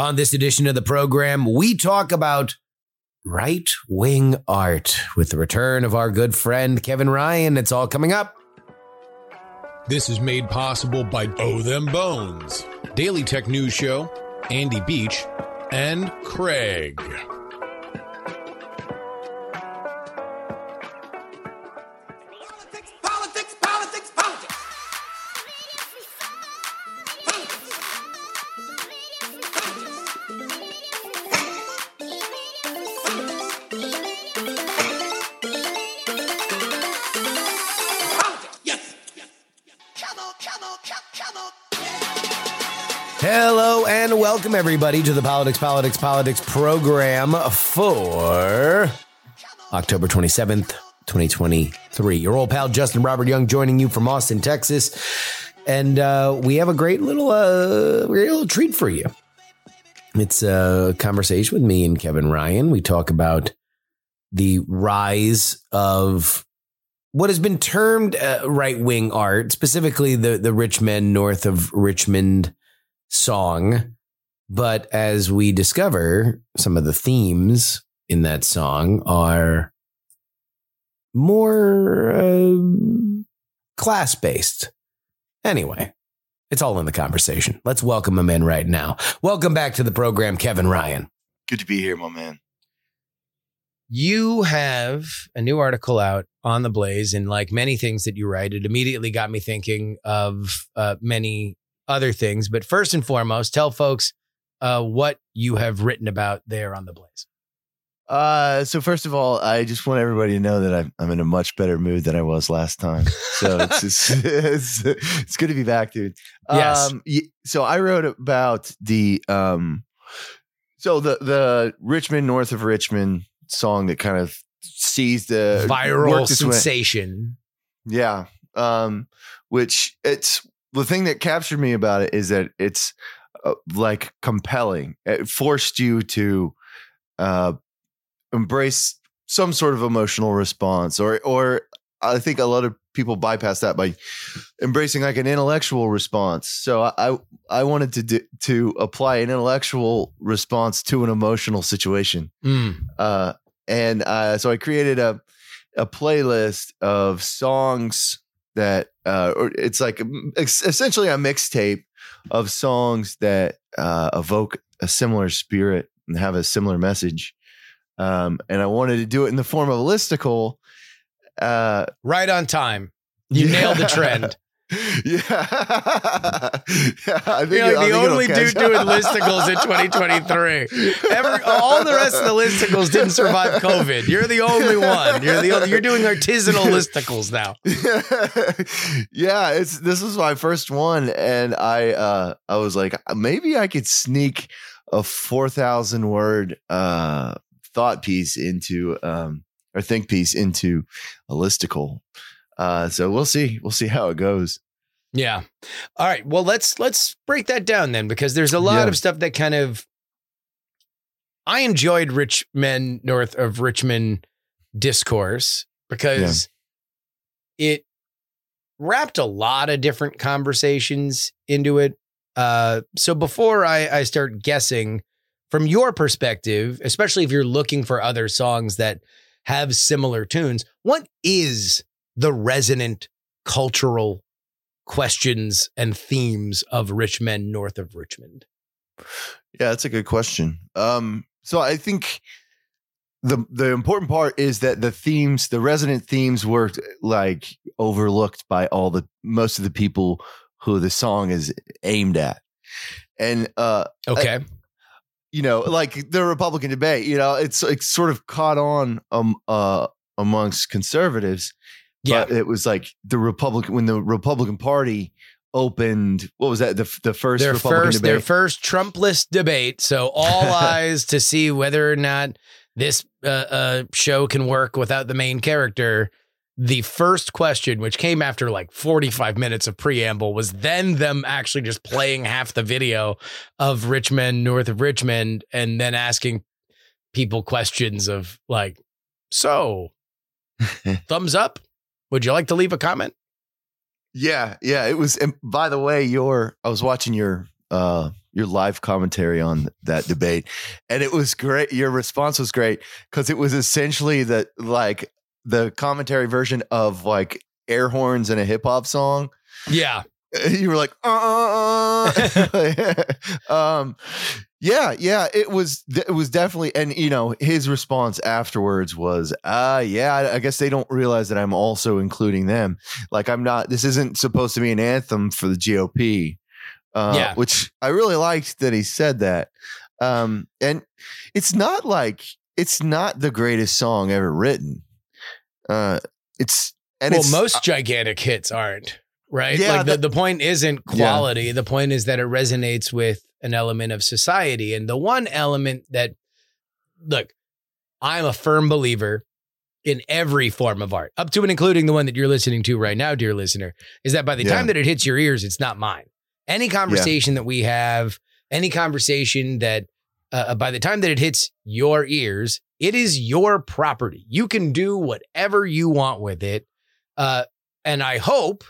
On this edition of the program, we talk about right wing art with the return of our good friend Kevin Ryan. It's all coming up. This is made possible by Oh Them Bones, Daily Tech News Show, Andy Beach, and Craig. Welcome everybody to the Politics, Politics, Politics program for October 27th, 2023. Your old pal Justin Robert Young joining you from Austin, Texas. And uh, we have a great little, uh, great little treat for you. It's a conversation with me and Kevin Ryan. We talk about the rise of what has been termed uh, right wing art, specifically the the rich men north of Richmond song. But as we discover, some of the themes in that song are more uh, class based. Anyway, it's all in the conversation. Let's welcome him in right now. Welcome back to the program, Kevin Ryan. Good to be here, my man. You have a new article out on the Blaze, and like many things that you write, it immediately got me thinking of uh, many other things. But first and foremost, tell folks uh, what you have written about there on the Blaze. Uh, so first of all, I just want everybody to know that I'm, I'm in a much better mood than I was last time. So it's just, it's, it's good to be back, dude. Yes. Um, so I wrote about the um, so the the Rich Men north of Richmond song that kind of seized the Viral its way- sensation. Yeah. Um, which it's the thing that captured me about it is that it's uh, like compelling. It forced you to uh, embrace some sort of emotional response, or or I think a lot of people bypass that by embracing like an intellectual response. So I I, wanted to do, to apply an intellectual response to an emotional situation Mm. uh, and uh, so I created a a playlist of songs that uh, or it's like essentially a mixtape of songs that uh, evoke a similar spirit and have a similar message. Um, and I wanted to do it in the form of a listicle. Uh, Right on time. You Yeah. nailed the trend. yeah, yeah. I think, You're like the think it'll only dude doing listicles in 2023. Every, all the rest of the listicles didn't survive COVID. You're the only one. You're the only, you're doing artisanal listicles now. yeah, it's this was my first one, and I uh I was like, maybe I could sneak a four thousand word uh thought piece into um or think piece into a listicle. Uh so we'll see. We'll see how it goes. Yeah. All right. Well, let's let's break that down then, because there's a lot Yeah. of stuff that kind of. I enjoyed Rich Men North of Richmond discourse because it wrapped a lot of different conversations into it. Uh, so before I, I start guessing, from your perspective, especially if you're looking for other songs that have similar tunes, what is the resonant cultural questions and themes of rich men north of Richmond? Yeah, that's a good question. Um, so I think the the important part is that the themes, the resonant themes, were like overlooked by all the most of the people who the song is aimed at, and uh, Okay. you know, like the Republican debate, you know, it's it's sort of caught on um uh amongst conservatives, yeah. but it was like the Republican when the Republican Party opened what was that the the first Their Republican first debate their first Trumpless debate. So all eyes to see whether or not this uh, uh, show can work without the main character. The first question, which came after like 45 minutes of preamble, was then them actually just playing half the video of Rich Men, north of Richmond, and then asking people questions of like, so thumbs up? Would you like to leave a comment? Yeah, yeah. It was. And by the way, your I was watching your uh your live commentary on that debate, and it was great. Your response was great because it was essentially the like the commentary version of like air horns in a hip hop song. Yeah. You were like, uh, uh, uh. um, yeah, yeah, it was, it was definitely, and you know, his response afterwards was, uh, yeah, I, I guess they don't realize that I'm also including them. Like, I'm not, this isn't supposed to be an anthem for the GOP. Uh, Yeah. which I really liked that he said that. Um, and it's not like, it's not the greatest song ever written. Uh, it's, and well, it's, most gigantic hits aren't, right? Yeah, like the, that- the point isn't quality. The point is that it resonates with an element of society. And the one element that, look, I'm a firm believer in every form of art, up to and including the one that you're listening to right now, dear listener, is that by the Yeah. time that it hits your ears, it's not mine. Any conversation that we have, any conversation that uh, by the time that it hits your ears, it is your property. You can do whatever you want with it. Uh, and I hope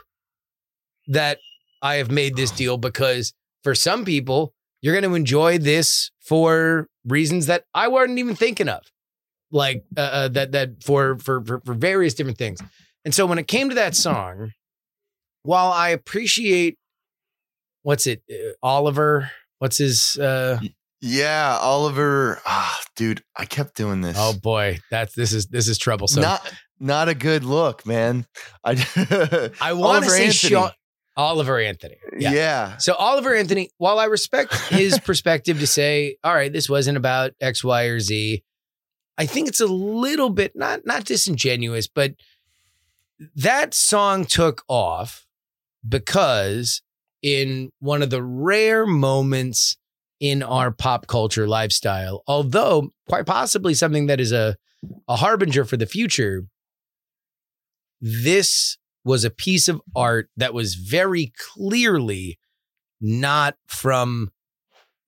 that I have made this deal because for some people, you're going to enjoy this for reasons that I wasn't even thinking of, like uh, uh, that that for, for for for various different things. And so when it came to that song, while I appreciate what's it, uh, Oliver, what's his? uh yeah, Oliver, ah, dude, I kept doing this. Oh boy, that's this is this is troublesome. not not a good look, man. I I want to say Anthony. Sean, Oliver Anthony. yeah. Yeah. So Oliver Anthony, while I respect his perspective to say, all right, this wasn't about X, Y, or Z, I think it's a little bit not not disingenuous, but that song took off because in one of the rare moments in our pop culture lifestyle, although quite possibly something that is a, a harbinger for the future, this was a piece of art that was very clearly not from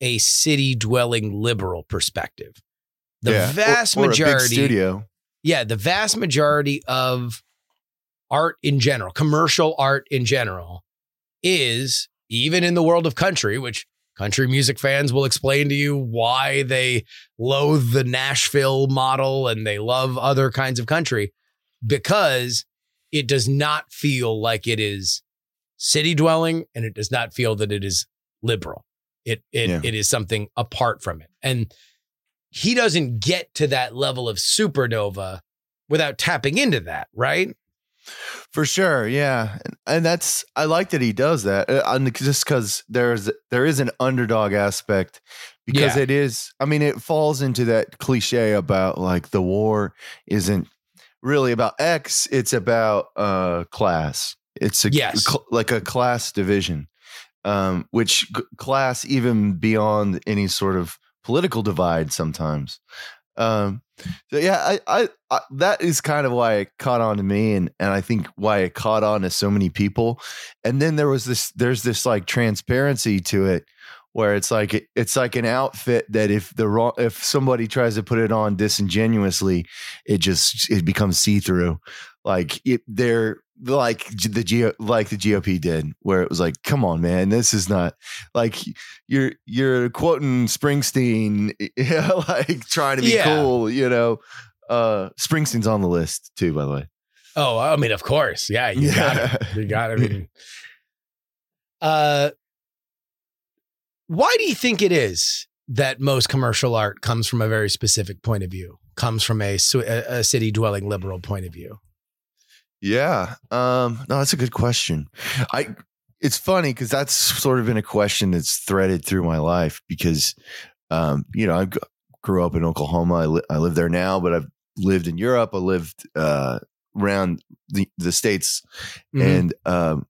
a city dwelling liberal perspective. The Yeah. Or- vast or big majority studio. yeah, the vast majority of art in general, commercial art in general, is even in the world of country, which country music fans will explain to you why they loathe the Nashville model and they love other kinds of country because it does not feel like it is city dwelling and it does not feel that it is liberal. It it, Yeah. it is something apart from it. And he doesn't get to that level of supernova without tapping into that, right? For sure, yeah, and, and that's I like that he does that, uh, and just because there's there is an underdog aspect because Yeah. it is. I mean, it falls into that cliche about like the war isn't really about X; it's about uh class. It's a Yes. cl- like a class division, um, which c- class even beyond any sort of political divide sometimes. Um, so yeah, I, I, I that is kind of why it caught on to me, and and I think why it caught on to so many people. And then there was this, there's this like transparency to it, where it's like it's like an outfit that if the wrong, if somebody tries to put it on disingenuously, it just it becomes see through. Like it, they're like the geo, like the GOP did, where it was like, come on, man, this is not like you're you're quoting Springsteen, like trying to be Yeah. cool, you know. Uh Springsteen's on the list too, by the way. Oh, I mean, of course. Yeah, you got it. You got it. I mean, uh, why do you think it is that most commercial art comes from a very specific point of view, comes from a, a, city dwelling liberal point of view? Yeah. Um, no, that's a good question. I it's funny because that's sort of been a question that's threaded through my life because um, you know, I grew up in Oklahoma. I, li- I live there now, but I've lived in Europe. I lived uh around the, the states Mhm. and um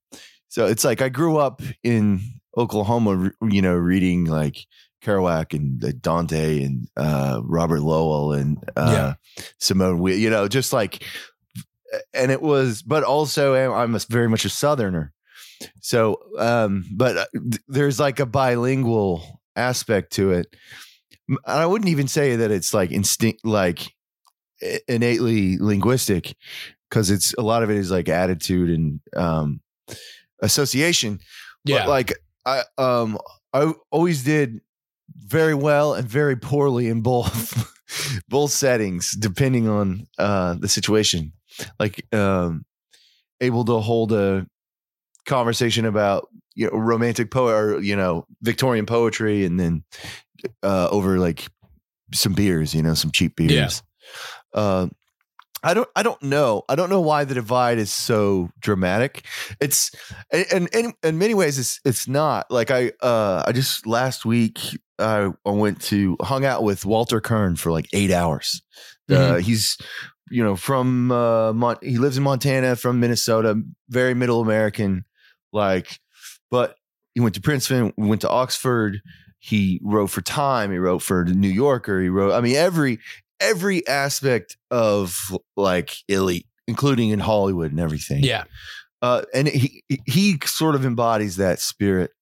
so it's like I grew up in Oklahoma, you know, reading like Kerouac and Dante and uh, Robert Lowell and uh, Simone Weil, you know, just like, and it was, but also I'm- I'm a, very much a Southerner. So, um, but uh, there's like a bilingual aspect to it. I wouldn't even say that it's like instinct, like innately linguistic, because it's a lot of it is like attitude and um, association. yeah. But like I um I always did very well and very poorly in both both settings, depending on uh, the situation. Like um, able to hold a conversation about you know romantic poet or you know Victorian poetry, and then uh, over like some beers, you know, some cheap beers. Uh, I don't I don't know. I don't know why the divide is so dramatic. It's and in in many ways it's it's not. Like I uh I just last week I I went to hung out with Walter Kirn for like 8 hours. Uh he's you know from uh Mon- he lives in Montana from Minnesota, very middle American like but he went to Princeton, went to Oxford, he wrote for Time, he wrote for the New Yorker, he wrote I mean every every aspect of like elite, including in Hollywood and everything. Yeah. Uh, and he he sort of embodies that spirit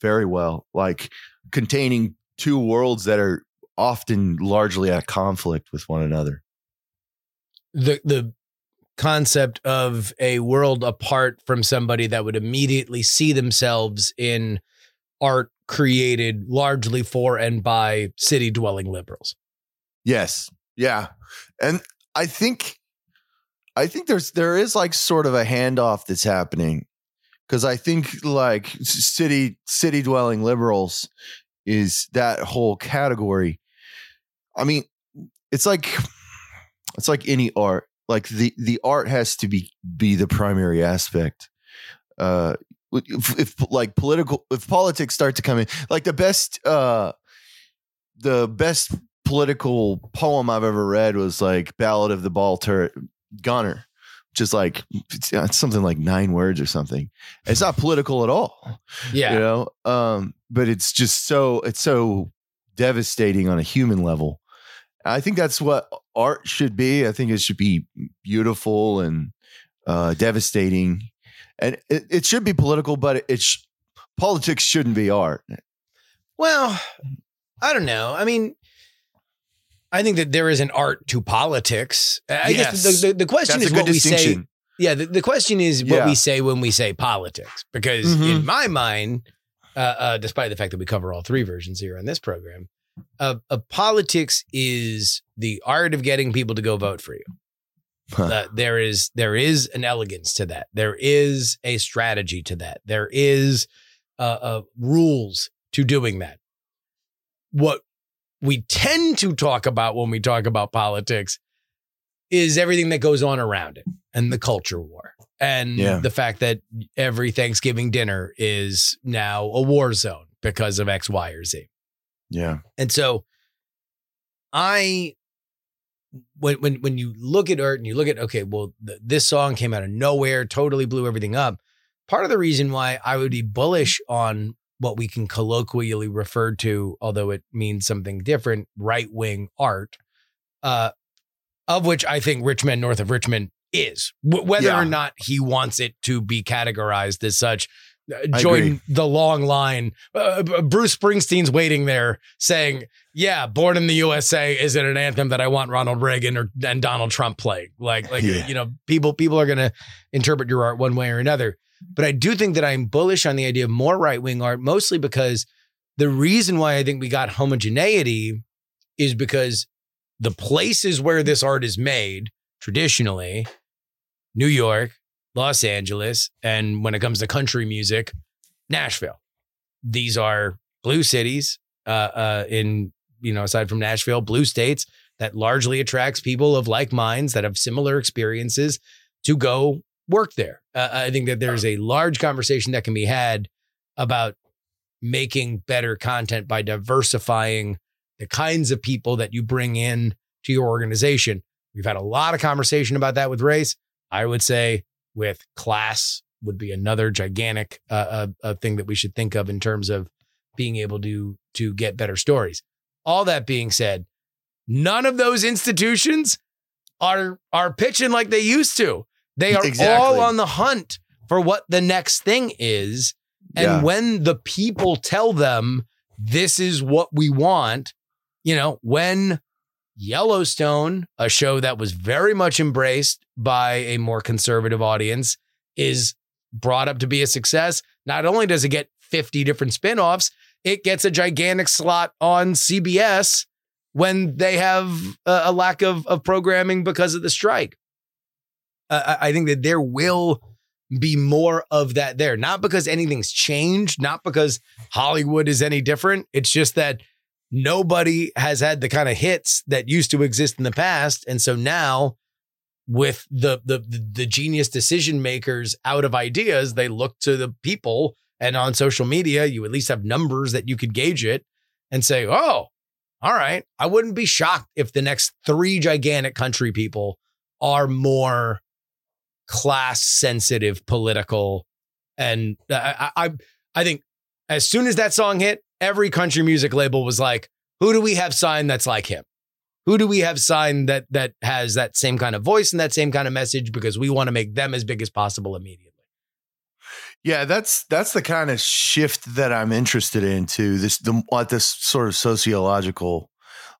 very well, like containing two worlds that are often largely at conflict with one another. The the concept of a world apart from somebody that would immediately see themselves in art created largely for and by city dwelling liberals. Yes. Yeah. And I think I think there's there is like sort of a handoff that's happening cuz I think like city city dwelling liberals is that whole category. I mean, it's like it's like any art. Like the the art has to be be the primary aspect. Uh if, if like political if politics start to come in like the best uh the best political poem I've ever read was like Ballad of the Ball Turret Gunner, which is like it's, it's something like nine words or something. It's not political at all, Yeah. you know. Um, but it's just so it's so devastating on a human level. I think that's what art should be. I think it should be beautiful and uh, devastating, and it, it should be political, but it, it sh- politics shouldn't be art. Well, I don't know. I mean, I think that there is an art to politics. I guess the, the, the question That's is what we say. Yeah, the, the question is what Yeah. we say when we say politics. Because Mhm. in my mind, uh, uh, despite the fact that we cover all three versions here on this program, uh, politics is the art of getting people to go vote for you. Huh. Uh, there is there is an elegance to that. There is a strategy to that. There is uh, uh, rules to doing that. What we tend to talk about when we talk about politics is everything that goes on around it and the culture war and Yeah. the fact that every Thanksgiving dinner is now a war zone because of X, Y, or Z. Yeah. And so I when when when you look at art and you look at okay, well th- this song came out of nowhere, totally blew everything up. Part of the reason why I would be bullish on what we can colloquially refer to, although it means something different, right wing art, uh, of which I think Rich Men, North of Richmond is, W- whether Yeah. or not he wants it to be categorized as such. uh, Join the long line. Uh, Bruce Springsteen's waiting there saying, yeah, Born in the USA isn't an anthem that I want Ronald Reagan or and Donald Trump playing. Like, like Yeah. you know, people people are gonna interpret your art one way or another. But I do think that I'm bullish on the idea of more right wing art, mostly because the reason why I think we got homogeneity is because the places where this art is made traditionally, New York, Los Angeles, and when it comes to country music, Nashville. These are blue cities uh, uh, in, you know, aside from Nashville, blue states that largely attracts people of like minds that have similar experiences to go work there. Uh, I think that there's a large conversation that can be had about making better content by diversifying the kinds of people that you bring in to your organization. We've had a lot of conversation about that with race. I would say with class would be another gigantic uh, uh, uh, thing that we should think of in terms of being able to to get better stories. All that being said, none of those institutions are are pitching like they used to. They are Exactly. all on the hunt for what the next thing is. And Yeah. when the people tell them this is what we want, you know, when Yellowstone, a show that was very much embraced by a more conservative audience, is brought up to be a success, not only does it get 50 different spin-offs, it gets a gigantic slot on CBS when they have a, a lack of, of programming because of the strike. Uh, I think that there will be more of that there, not because anything's changed, not because Hollywood is any different. It's just that nobody has had the kind of hits that used to exist in the past, and so now with the the the genius decision makers out of ideas, they look to the people and on social media, you at least have numbers that you could gauge it and say, "Oh, all right, I wouldn't be shocked if the next 3 gigantic country people are more class sensitive political and I, I I think as soon as that song hit, every country music label was like, who do we have signed that's like him? Who do we have signed that that has that same kind of voice and that same kind of message because we want to make them as big as possible immediately. Yeah, that's that's the kind of shift that I'm interested in too. This the at this sort of sociological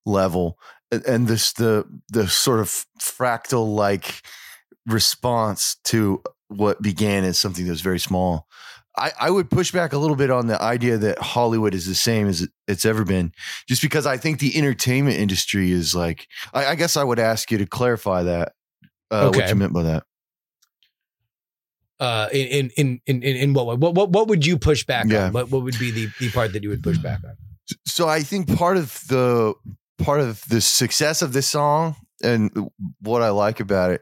level, and- and this the the sort of fractal like response to what began as something that was very small. I, I would push back a little bit on the idea that Hollywood is the same as it's ever been, just because I think the entertainment industry is like. I, I guess I would ask you to clarify that. Uh, Okay. What you meant by that? Uh, in in in in in what way? What what what would you push back Yeah. on? What what would be the the part that you would push back on? so I think part of the part of the success of this song and what I like about it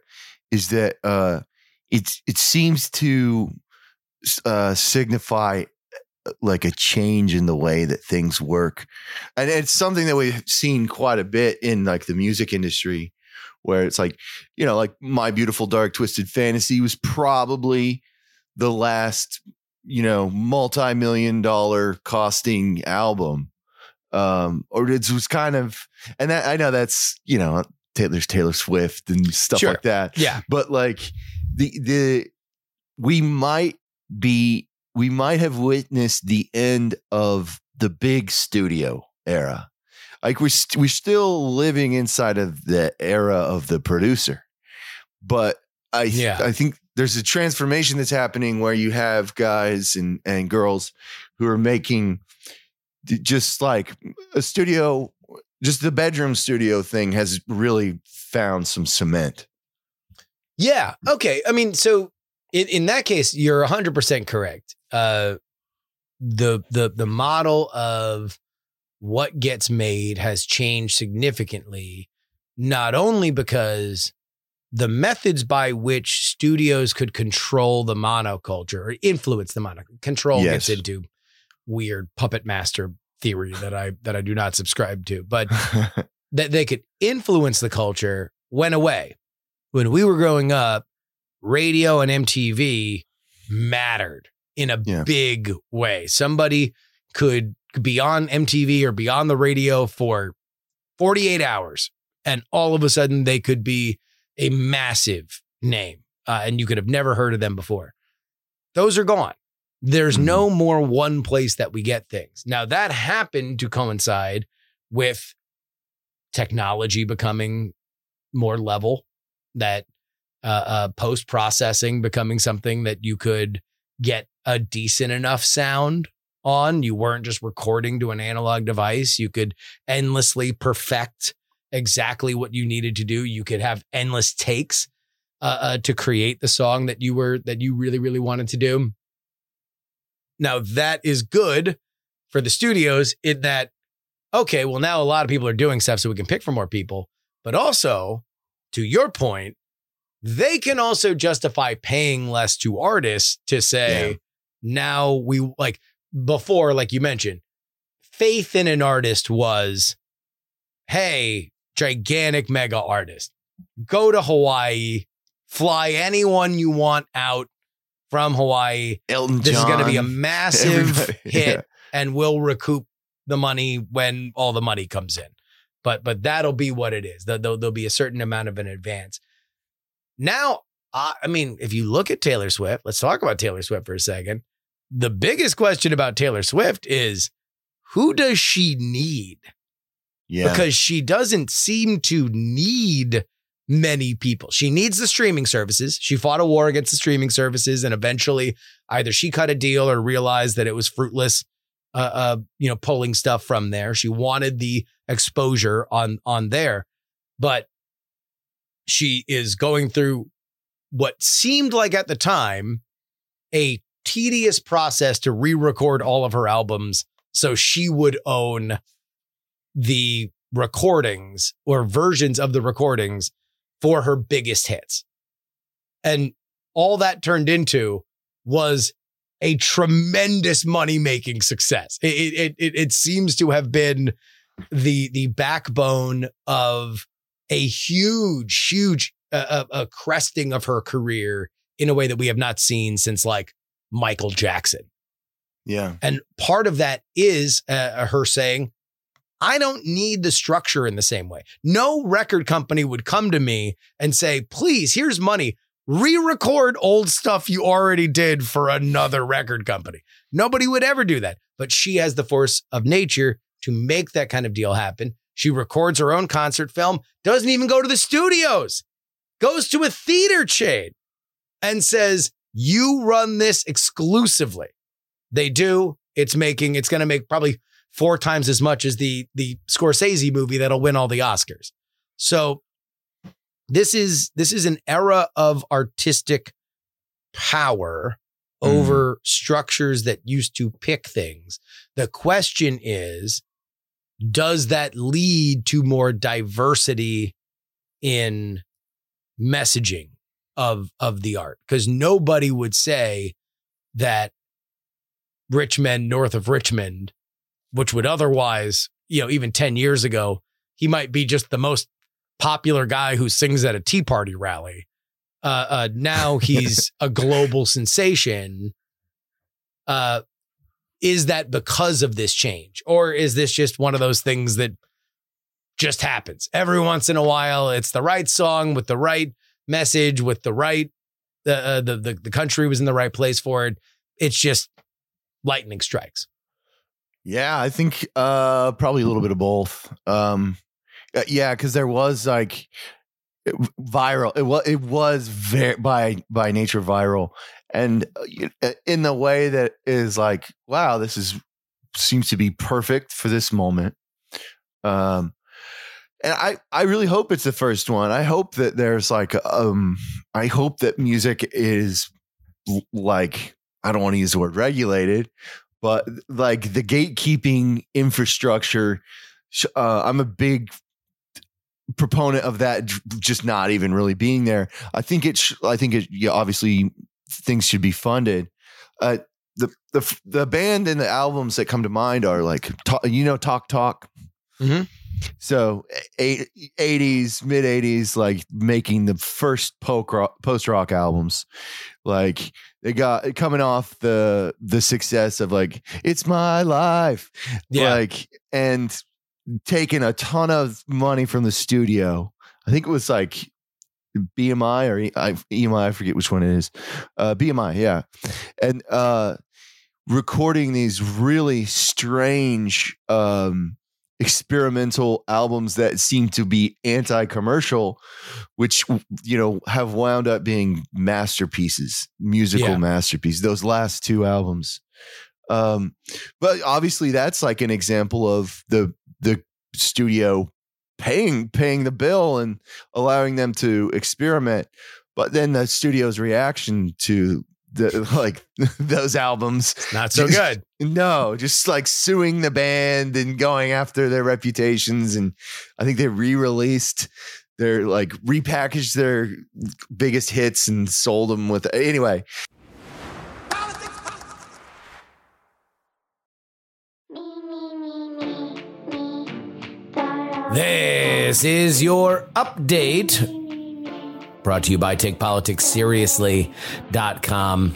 is that uh it it seems to uh signify uh, like a change in the way that things work. And it's something that we've seen quite a bit in like the music industry where it's like you know like my beautiful dark twisted fantasy was probably the last you know multi-million dollar costing album. Um or it was kind of and that i know that's you know there's taylor swift and stuff Sure. like that Yeah, but like the the we might be we might have witnessed the end of the big studio era like we're, st- we're still living inside of the era of the producer but i Yeah. i think there's a transformation that's happening where you have guys and and girls who are making just like a studio just the bedroom studio thing has really found some cement yeah. Okay. I mean, so in in that case, you're hundred percent correct. Uh, the the the model of what gets made has changed significantly, not only because the methods by which studios could control the monoculture or influence the monoculture, control Yes. gets into weird puppet master theory that I that I do not subscribe to, but that they could influence the culture went away. When we were growing up, radio and MTV mattered in a Yeah. big way. Somebody could be on MTV or be on the radio for 48 hours, and all of a sudden they could be a massive name, uh, and you could have never heard of them before. Those are gone. There's no more one place that we get things. Now, that happened to coincide with technology becoming more level, that uh, uh, post processing becoming something that you could get a decent enough sound on. You weren't just recording to an analog device. You could endlessly perfect exactly what you needed to do. You could have endless takes uh, uh, to create the song that you were that you really really wanted to do. Now that is good for the studios in that okay, well now a lot of people are doing stuff so we can pick for more people, but also to your point, they can also justify paying less to artists to say Yeah. now we like before like you mentioned faith in an artist was hey gigantic mega artist go to hawaii fly anyone you want out from hawaii Elton this is going to be a massive everybody, hit yeah. and we'll recoup the money when all the money comes in. But but that'll be what it is. There- There'll, there'll be a certain amount of an advance. Now, I, I mean, if you look at Taylor Swift, let's talk about Taylor Swift for a second. The biggest question about Taylor Swift is who does she need? Yeah. because she doesn't seem to need many people. She needs the streaming services. She fought a war against the streaming services and eventually either she cut a deal or realized that it was fruitless uh, uh, you know, pulling stuff from there. She wanted the exposure on on there, but she is going through what seemed like at the time a tedious process to re-record all of her albums so she would own the recordings or versions of the recordings for her biggest hits. And all that turned into was a tremendous money making success. It, it, it, it seems to have been the, the backbone of a huge, huge uh, a, cresting of her career in a way that we have not seen since like Michael Jackson. Yeah. And part of that is uh, her saying, I don't need the structure in the same way. No record company would come to me and say, please, here's money. Re record old stuff you already did for another record company. Nobody would ever do that. But she has the force of nature to make that kind of deal happen. She records her own concert film, doesn't even go to the studios, goes to a theater chain and says, You run this exclusively. They do. It's making, it's going to make probably four times as much as the the Scorsese movie that'll win all the Oscars. So this is this is an era of artistic power mm-hmm. over structures that used to pick things. The question is does that lead to more diversity in messaging of of the art? Cuz nobody would say that rich men north of Richmond which would otherwise, you know, even 10 years ago, he might be just the most popular guy who sings at a Tea Party rally. Uh, uh, now he's a global sensation. Uh, is that because of this change? Or is this just one of those things that just happens every once in a while? It's the right song with the right message, with the right, uh, the, the, the country was in the right place for it. It's just lightning strikes. Yeah, I think uh probably a little bit of both. Um uh, yeah, cuz there was like it- viral. It was it was very by by nature viral and uh, uh, in the way that is like wow, this is seems to be perfect for this moment. Um and I, I really hope it's the first one. I hope that there's like um I hope that music is like I don't want to use the word regulated, but like the gatekeeping infrastructure uh, i'm a big proponent of that just not even really being there. I think it's sh- i think it yeah, obviously things should be funded. Uh, the the the band and the albums that come to mind are like you know talk talk? Mhm. So 80s mid 80s like making the first post rock, post rock albums. Like they got coming off the the success of like it's my life. Yeah. like and taking a ton of money from the studio. I think it was like bmi or E- I- emi i forget which one it is. Uh bmi yeah. And uh recording these really strange um experimental albums that seem to be anti-commercial which you know have wound up being masterpieces musical Yeah. masterpieces those last two albums um but obviously that's like an example of the the studio paying paying the bill and allowing them to experiment but then the studio's reaction to the like those albums Not so good. no, just like suing the band and going after their reputations. And I think they re released their, like, repackaged their biggest hits and sold them with. Anyway, This is your update brought to you by TakePoliticsSeriously.com.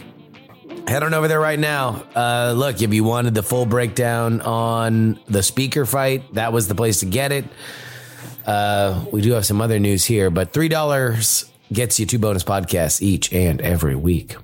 Head on over there right now. Uh, look, if you wanted the full breakdown on the speaker fight, that was the place to get it. Uh, we do have some other news here, but $3 gets you two bonus podcasts each and every week.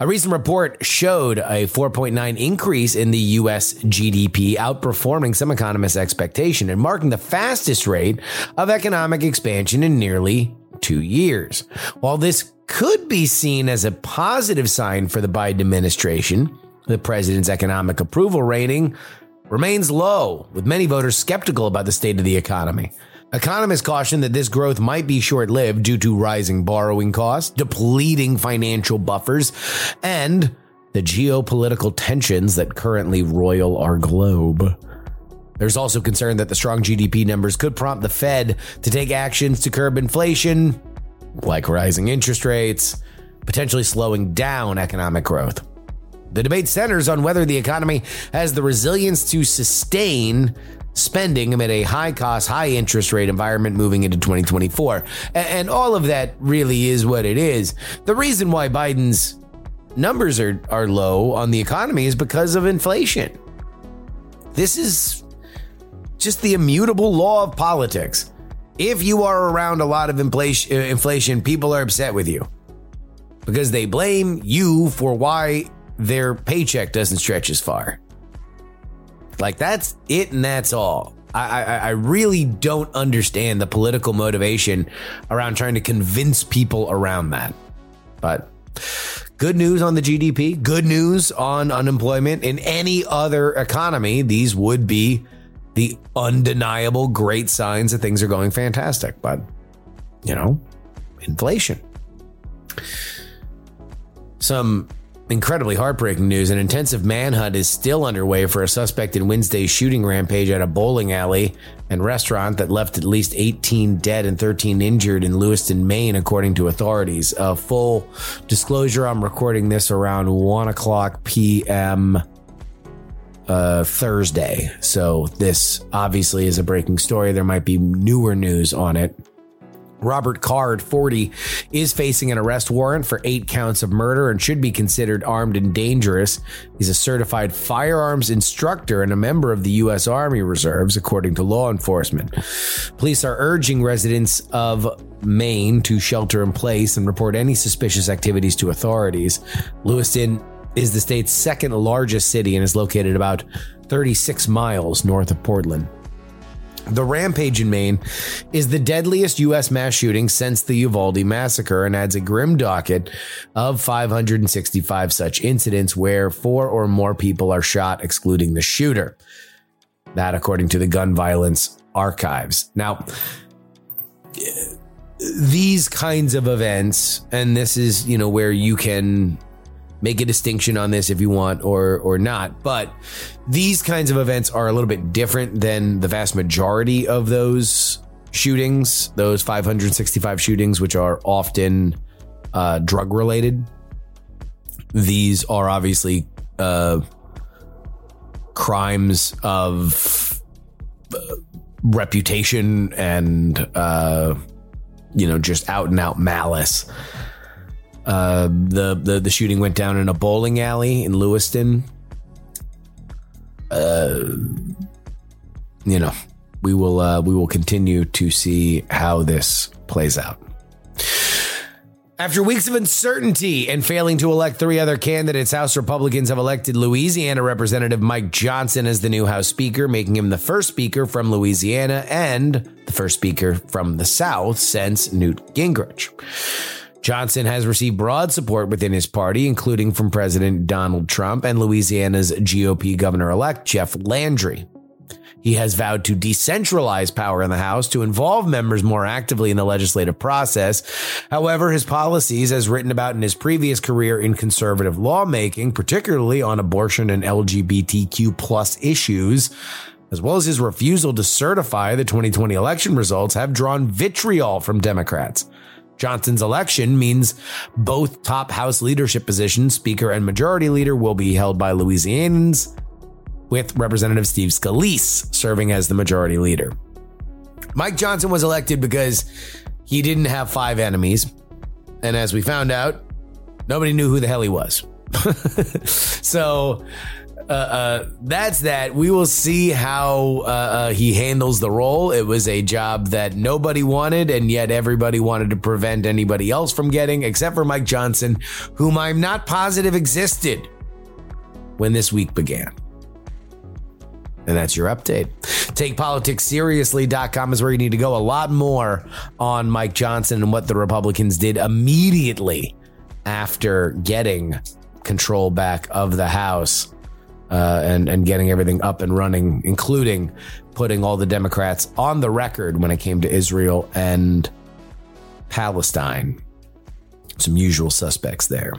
A recent report showed a 4.9 increase in the US GDP, outperforming some economists' expectation and marking the fastest rate of economic expansion in nearly two years. While this could be seen as a positive sign for the Biden administration, The president's economic approval rating remains low, with many voters skeptical about the state of the economy. Economists caution that this growth might be short lived due to rising borrowing costs, depleting financial buffers, and the geopolitical tensions that currently roil our globe. There's also concern that the strong GDP numbers could prompt the Fed to take actions to curb inflation, like rising interest rates, potentially slowing down economic growth. The debate centers on whether the economy has the resilience to sustain spending amid a high cost, high interest rate environment moving into 2024. And all of that really is what it is. The reason why Biden's numbers are, are low on the economy is because of inflation. This is just the immutable law of politics. If you are around a lot of inflation, uh, inflation, people are upset with you because they blame you for why their paycheck doesn't stretch as far. Like that's it, and that's all. I, I, I really don't understand the political motivation around trying to convince people around that. But good news on the GDP, good news on unemployment. In any other economy, these would be the undeniable great signs that things are going fantastic. But, you know, inflation. Some incredibly heartbreaking news an intensive manhunt is still underway for a suspect in Wednesday's shooting rampage at a bowling alley and restaurant that left at least 18 dead and 13 injured in Lewiston, Maine, according to authorities. A full disclosure I'm recording this around 1 o'clock p.m. Uh, Thursday. So, this obviously is a breaking story. There might be newer news on it. Robert Card, 40, is facing an arrest warrant for eight counts of murder and should be considered armed and dangerous. He's a certified firearms instructor and a member of the U.S. Army Reserves, according to law enforcement. Police are urging residents of Maine to shelter in place and report any suspicious activities to authorities. Lewiston is the state's second largest city and is located about 36 miles north of Portland. The rampage in Maine is the deadliest U.S. mass shooting since the Uvalde massacre and adds a grim docket of 565 such incidents where four or more people are shot, excluding the shooter. That, according to the gun violence archives. Now, these kinds of events, and this is, you know, where you can make a distinction on this if you want or or not but these kinds of events are a little bit different than the vast majority of those shootings those 565 shootings which are often uh, drug related these are obviously uh, crimes of uh, reputation and uh, you know just out and out malice uh, the, the the shooting went down in a bowling alley in Lewiston. Uh, you know, we will uh, we will continue to see how this plays out. After weeks of uncertainty and failing to elect three other candidates, House Republicans have elected Louisiana Representative Mike Johnson as the new House Speaker, making him the first Speaker from Louisiana and the first Speaker from the South since Newt Gingrich. Johnson has received broad support within his party, including from President Donald Trump and Louisiana's GOP governor elect, Jeff Landry. He has vowed to decentralize power in the House to involve members more actively in the legislative process. However, his policies, as written about in his previous career in conservative lawmaking, particularly on abortion and LGBTQ plus issues, as well as his refusal to certify the 2020 election results, have drawn vitriol from Democrats. Johnson's election means both top House leadership positions, Speaker and Majority Leader, will be held by Louisianans, with Representative Steve Scalise serving as the Majority Leader. Mike Johnson was elected because he didn't have five enemies. And as we found out, nobody knew who the hell he was. so uh, uh, that's that. We will see how uh, uh, he handles the role. It was a job that nobody wanted, and yet everybody wanted to prevent anybody else from getting, except for Mike Johnson, whom I'm not positive existed when this week began. And that's your update. TakePoliticsSeriously.com is where you need to go. A lot more on Mike Johnson and what the Republicans did immediately after getting control back of the House uh, and and getting everything up and running, including putting all the Democrats on the record when it came to Israel and Palestine. Some usual suspects there.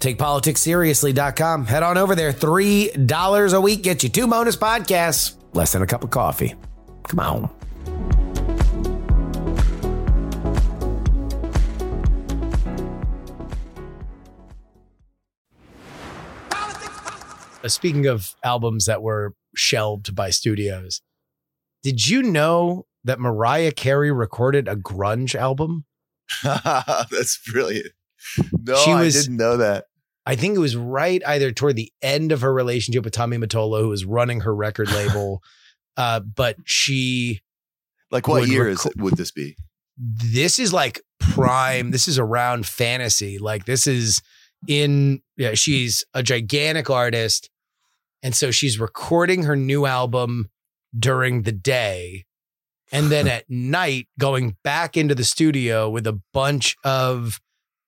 TakePoliticsSeriously.com. Head on over there. $3 a week gets you two bonus podcasts, less than a cup of coffee. Come on. Speaking of albums that were shelved by studios, did you know that Mariah Carey recorded a grunge album? That's brilliant. No, She I didn't know that. I think it was right either toward the end of her relationship with Tommy Mottola, who was running her record label. uh, but she, Like, what year is it, would this be? this is like prime. This is around fantasy. Like this is in. Yeah, she's a gigantic artist, and so she's recording her new album during the day, and then at night going back into the studio with a bunch of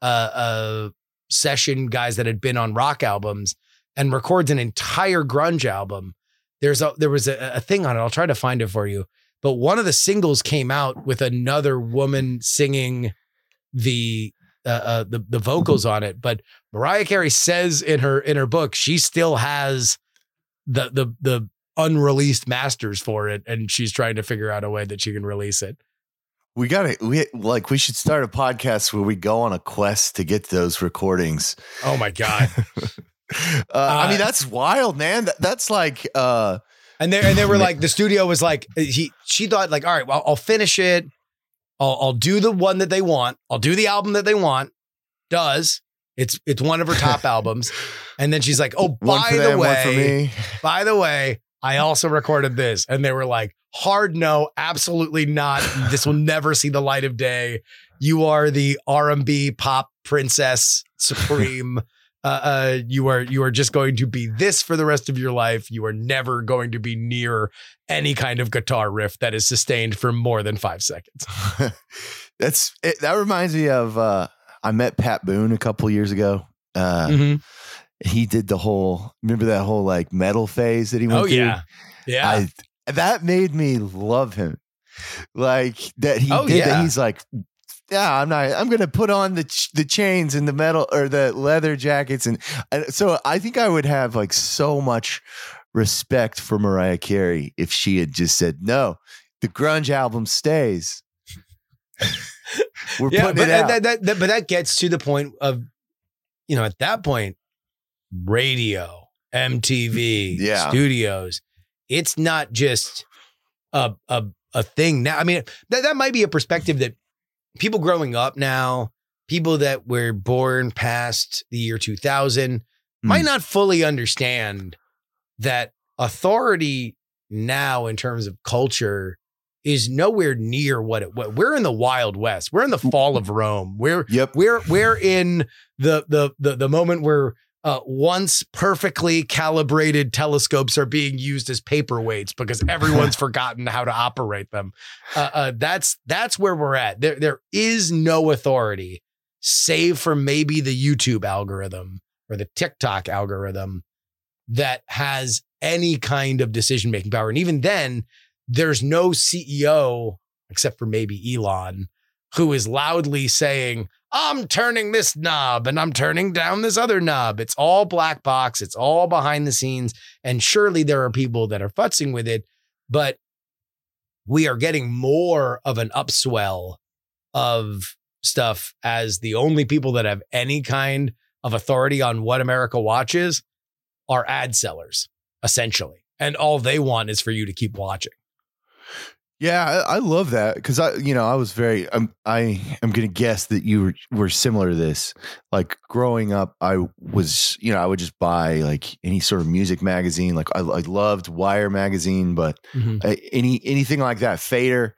uh, uh session guys that had been on rock albums and records an entire grunge album. There's a there was a, a thing on it. I'll try to find it for you. But one of the singles came out with another woman singing the uh, uh the the vocals on it. But Mariah Carey says in her in her book she still has the the the unreleased masters for it, and she's trying to figure out a way that she can release it. We got to, we like, we should start a podcast where we go on a quest to get those recordings. Oh my god! uh, I mean, Uh, that's wild, man. That, that's like, uh, And they and they were like, the studio was like, he she thought like, all right, well, I'll finish it. I'll I'll do the one that they want. I'll do the album that they want. Does it's it's one of her top albums, and then she's like, oh, by the them, one for way, me. by the way, I also recorded this, and they were like, hard no, absolutely not. This will never see the light of day. You are the R and B pop princess supreme. Uh, uh, you are you are just going to be this for the rest of your life. You are never going to be near any kind of guitar riff that is sustained for more than five seconds. that's, it, that reminds me of, uh, I met Pat Boone a couple years ago. Uh, Mhm. he did the whole, remember that whole like metal phase that he went Oh through? yeah, yeah. I that made me love him. Like that he Oh, did yeah. that. He's like, yeah, I'm not. I'm gonna put on the ch- the chains and the metal or the leather jackets, and, and so I think I would have like so much respect for Mariah Carey if she had just said no. The grunge album stays. We're yeah, putting but it out. that, that, that, but that gets to the point of, you know, at that point, radio, MTV, Yeah. studios. It's not just a a a thing now. I mean, that that might be a perspective that people growing up now, people that were born past the year 2000 might Mm. not fully understand that authority now in terms of culture is nowhere near what it what we're in the wild west. We're in the fall of Rome. We're yep. we're we're in the the the, the moment where uh, once perfectly calibrated telescopes are being used as paperweights because everyone's forgotten how to operate them. Uh, uh, that's that's where we're at. There there is no authority save for maybe the YouTube algorithm or the TikTok algorithm that has any kind of decision making power. And even then, there's no CEO except for maybe Elon who is loudly saying, I'm turning this knob and I'm turning down this other knob. It's all black box, it's all behind the scenes. And surely there are people that are futzing with it, but we are getting more of an upswell of stuff as the only people that have any kind of authority on what America watches are ad sellers, essentially. And all they want is for you to keep watching. Yeah, I, I love that because I, you know, I was very. I'm, I am going to guess that you were, were similar to this. Like growing up, I was, you know, I would just buy like any sort of music magazine. Like I, I loved Wire magazine, but uh, any anything like that, Fader,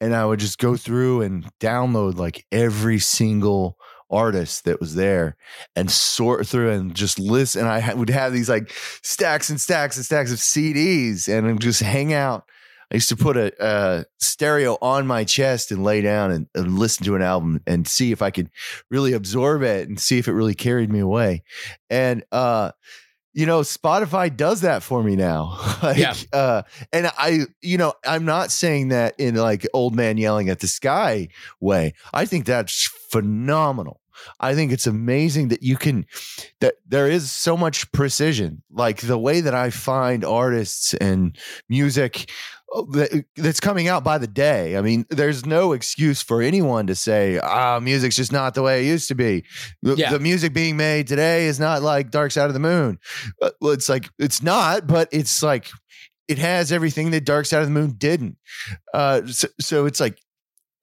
and I would just go through and download like every single artist that was there and sort through and just listen. And I would have these like stacks and stacks and stacks of CDs and just hang out I used to put a, a stereo on my chest and lay down and, and listen to an album and see if I could really absorb it and see if it really carried me away. And uh, you know, Spotify does that for me now. like, Yeah. uh, and I, you know, I'm not saying that in like old man yelling at the sky way. I think that's phenomenal. I think it's amazing that you can that there is so much precision. Like the way that I find artists and music that's coming out by the day. I mean, there's no excuse for anyone to say, "Ah, music's just not the way it used to be." The, Yeah. the music being made today is not like Dark Side of the Moon. Uh, Well, it's like it's not, but it's like it has everything that Dark Side of the Moon didn't. Uh, so, so it's like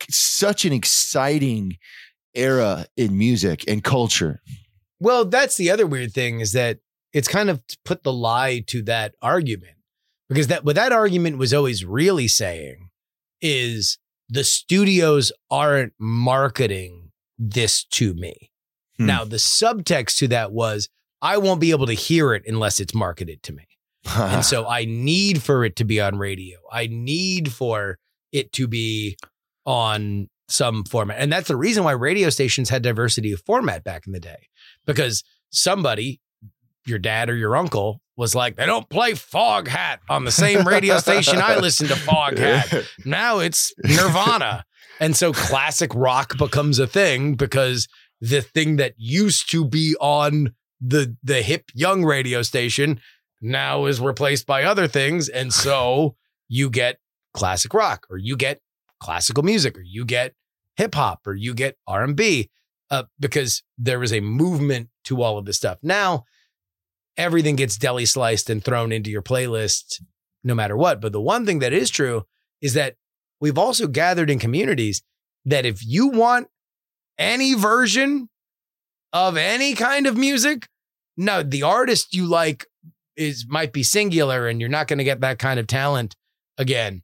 such an exciting era in music and culture. Well, that's the other weird thing is that it's kind of put the lie to that argument because that what that argument was always really saying is the studios aren't marketing this to me. Hmm. Now, the subtext to that was I won't be able to hear it unless it's marketed to me. And so I need for it to be on radio. I need for it to be on some format. And that's the reason why radio stations had diversity of format back in the day. Because somebody, your dad or your uncle, was like, they don't play Foghat on the same radio station I listen to Foghat. Now it's Nirvana. and so classic rock becomes a thing because the thing that used to be on the the hip young radio station now is replaced by other things and so you get classic rock or you get classical music or you get hip hop or you get R&B uh, because there was a movement to all of this stuff. Now everything gets deli sliced and thrown into your playlist no matter what. But the one thing that is true is that we've also gathered in communities that if you want any version of any kind of music, no, the artist you like is might be singular and you're not going to get that kind of talent again.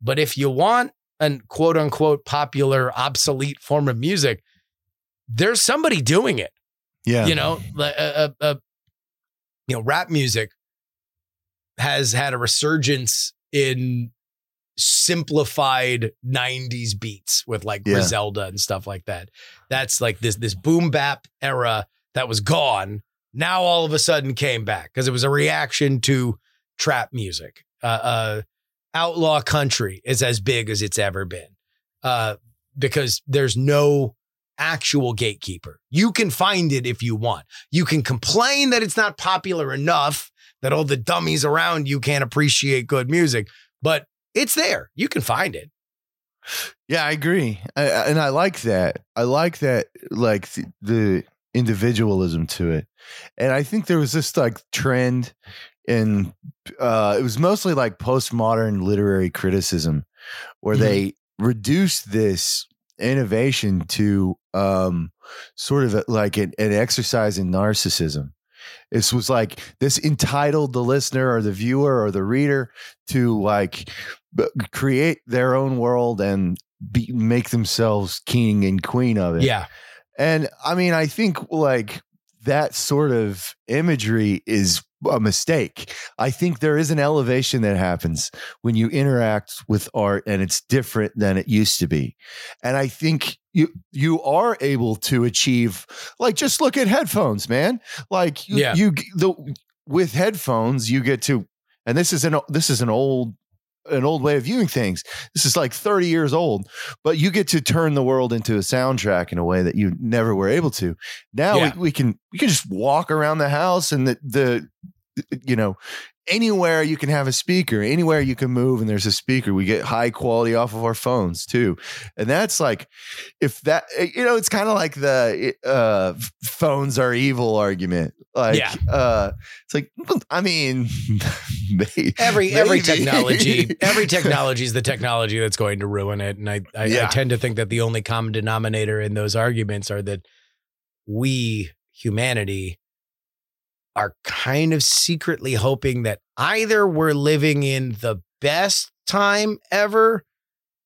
But if you want an quote unquote popular obsolete form of music, there's somebody doing it. yeah. You know, like, uh, uh, uh, you know, rap music has had a resurgence in simplified 90s beats with like Yeah. Griselda and stuff like that. That's like this this boom bap era that was gone. Now all of a sudden came back because it was a reaction to trap music. Uh, uh, outlaw country is as big as it's ever been uh, because there's no actual gatekeeper. You can find it if you want. You can complain that it's not popular enough that all the dummies around you can't appreciate good music, but it's there. You can find it. Yeah, I agree, I, and I like that. I like that, like the, individualism to it, and I think there was this like trend in. Uh, it was mostly like postmodern literary criticism, where Mhm. they reduced this innovation to um, sort of a- like an, an exercise in narcissism. This was like this entitled the listener or the viewer or the reader to like b- create their own world and be, make themselves king and queen of it. Yeah. And I mean, I think like that sort of imagery is a mistake. I think there is an elevation that happens when you interact with art and it's different than it used to be. And I think you you are able to achieve like just look at headphones, man. Like you, Yeah. you the with headphones you get to and this is an this is an old an old way of viewing things. This is like 30 years old, but you get to turn the world into a soundtrack in a way that you never were able to. Now Yeah. we, we can we can just walk around the house and the the you know anywhere you can have a speaker, anywhere you can move and there's a speaker. We get high quality off of our phones too. And that's like if that you know it's kind of like the uh phones are evil argument. Like Yeah. uh it's like I mean Every every maybe. technology, every technology is the technology that's going to ruin it. And I, I, I tend to think that the only common denominator in those arguments are that we, humanity, are kind of secretly hoping that either we're living in the best time ever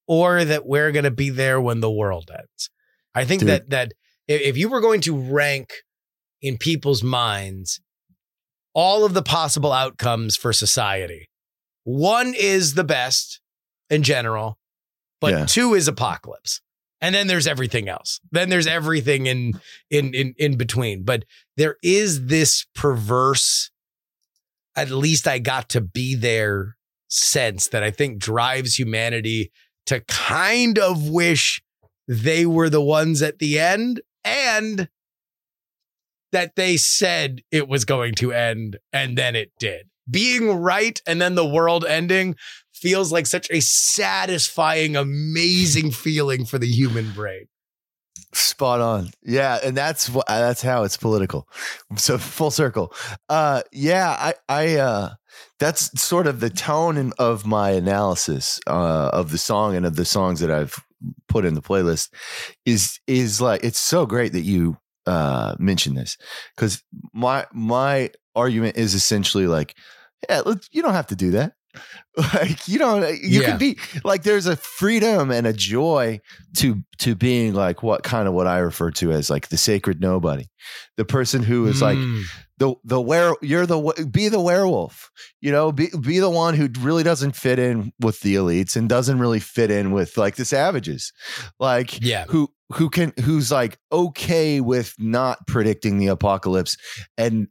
or that we're going to be there when the world ends. I think Dude. that that if you were going to rank in people's minds all of the possible outcomes for society, one is the best in general, but Yeah. two is apocalypse. And then there's everything else. Then there's everything in in in in between. But there is this perverse at least I got to be there sense that I think drives humanity to kind of wish they were the ones at the end and that they said it was going to end and then it did. Being right and then the world ending feels like such a satisfying, amazing feeling for the human brain. Spot on. Yeah, and that's what that's how it's political. So full circle. Uh yeah, I I uh that's sort of the tone in, of my analysis uh of the song and of the songs that I've put in the playlist is is like it's so great that you uh mentioned this cuz my my argument is essentially like yeah, you don't have to do that. Like you don't you Yeah. can be like there's a freedom and a joy to to being like what kind of what I refer to as like the sacred nobody, the person who is like Mm. the the where you're the be the werewolf, you know, be be the one who really doesn't fit in with the elites and doesn't really fit in with like the savages, like Yeah. who who can who's like okay with not predicting the apocalypse and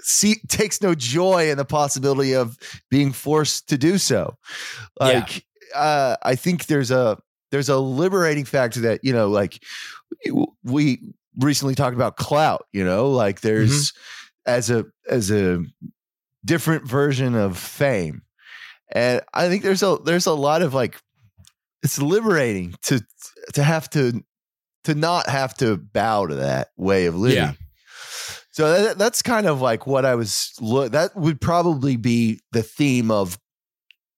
see takes no joy in the possibility of being forced to do so. Yeah. like uh i think there's a there's a liberating factor that you know like we recently talked about clout you know? Like there's as a as a different version of fame. And i think there's a there's a lot of like it's liberating to to have to to not have to bow to that way of living Yeah. so that, that's kind of like what i was lo- that would probably be the theme of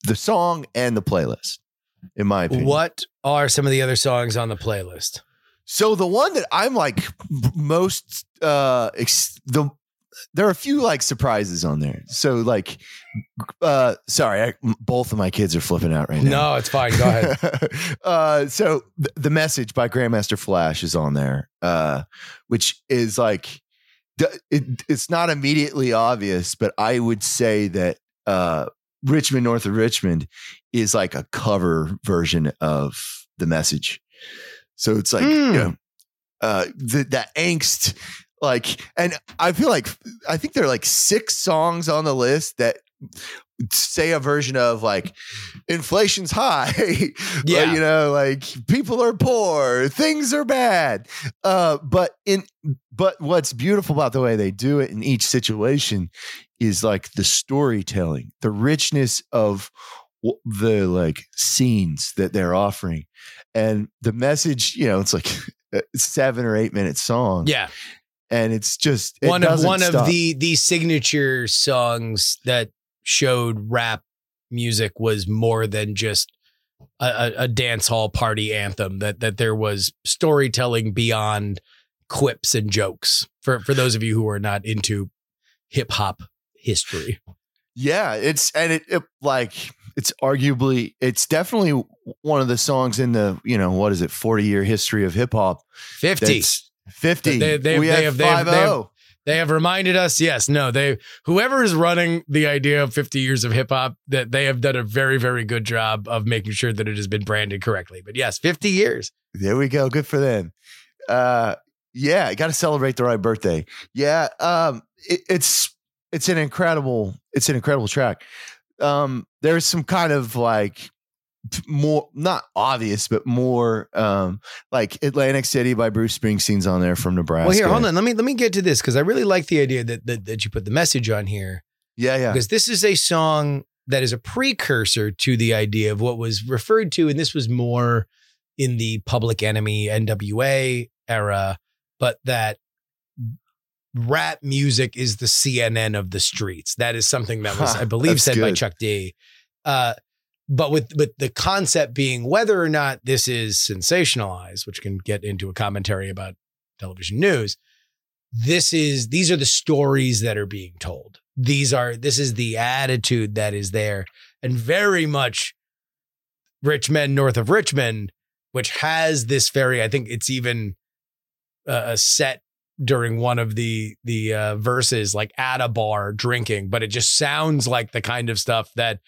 the song and the playlist in my opinion What are some of the other songs on the playlist? so the one that I'm like most uh ex- the there are a few like surprises on there. So like uh sorry, I, both of my kids are flipping out right now. No, it's fine. Go ahead. uh so th- the message by Grandmaster Flash is on there. Uh which is like it, it's not immediately obvious, but I would say that uh Rich Men North of Richmond is like a cover version of the message. So it's like, Hmm. you know, uh, the, that angst, like, and I feel like, I think there are like six songs on the list that say a version of like, inflation's high. Yeah. You know, like people are poor, things are bad. Uh, but in, but what's beautiful about the way they do it in each situation is like the storytelling, the richness of the like scenes that they're offering and the message you know it's like a seven or eight minute song Yeah. and it's just it one of one stop. of the the signature songs that showed rap music was more than just a, a, dance hall party anthem that that there was storytelling beyond quips and jokes for for those of you who are not into hip hop history. Yeah it's and it, it like it's arguably it's definitely one of the songs in the you know what is it 40 year history of hip hop 50 50 They- they- we they have have- they have- they have- 5-0. They have reminded us, yes, no, they whoever is running the idea of 50 years of hip hop, that they have done a very, very good job of making sure that it has been branded correctly. But yes, 50 years. There we go. Good for them. Uh, yeah, got to celebrate the right birthday. Yeah, um, it, it's it's an incredible it's an incredible track. Um, there's some kind of like more not obvious, but more um, like Atlantic City by Bruce Springsteen's on there from Nebraska. Well, here, hold on. Let me let me get to this because I really like the idea that, that that you put the message on here Yeah, yeah, because this is a song that is a precursor to the idea of what was referred to, and this was more in the Public Enemy NWA era, but that rap music is the CNN of the streets. That is something that was, Huh, I believe, said by. Chuck D. Uh, but with with the concept being whether or not this is sensationalized, which can get into a commentary about television news, this is these are the stories that are being told. These are this is the attitude that is there, and very much Rich Men, north of Richmond, which has this very. I think it's even uh, a set during one of the the uh, verses, like at a bar drinking, but it just sounds like the kind of stuff that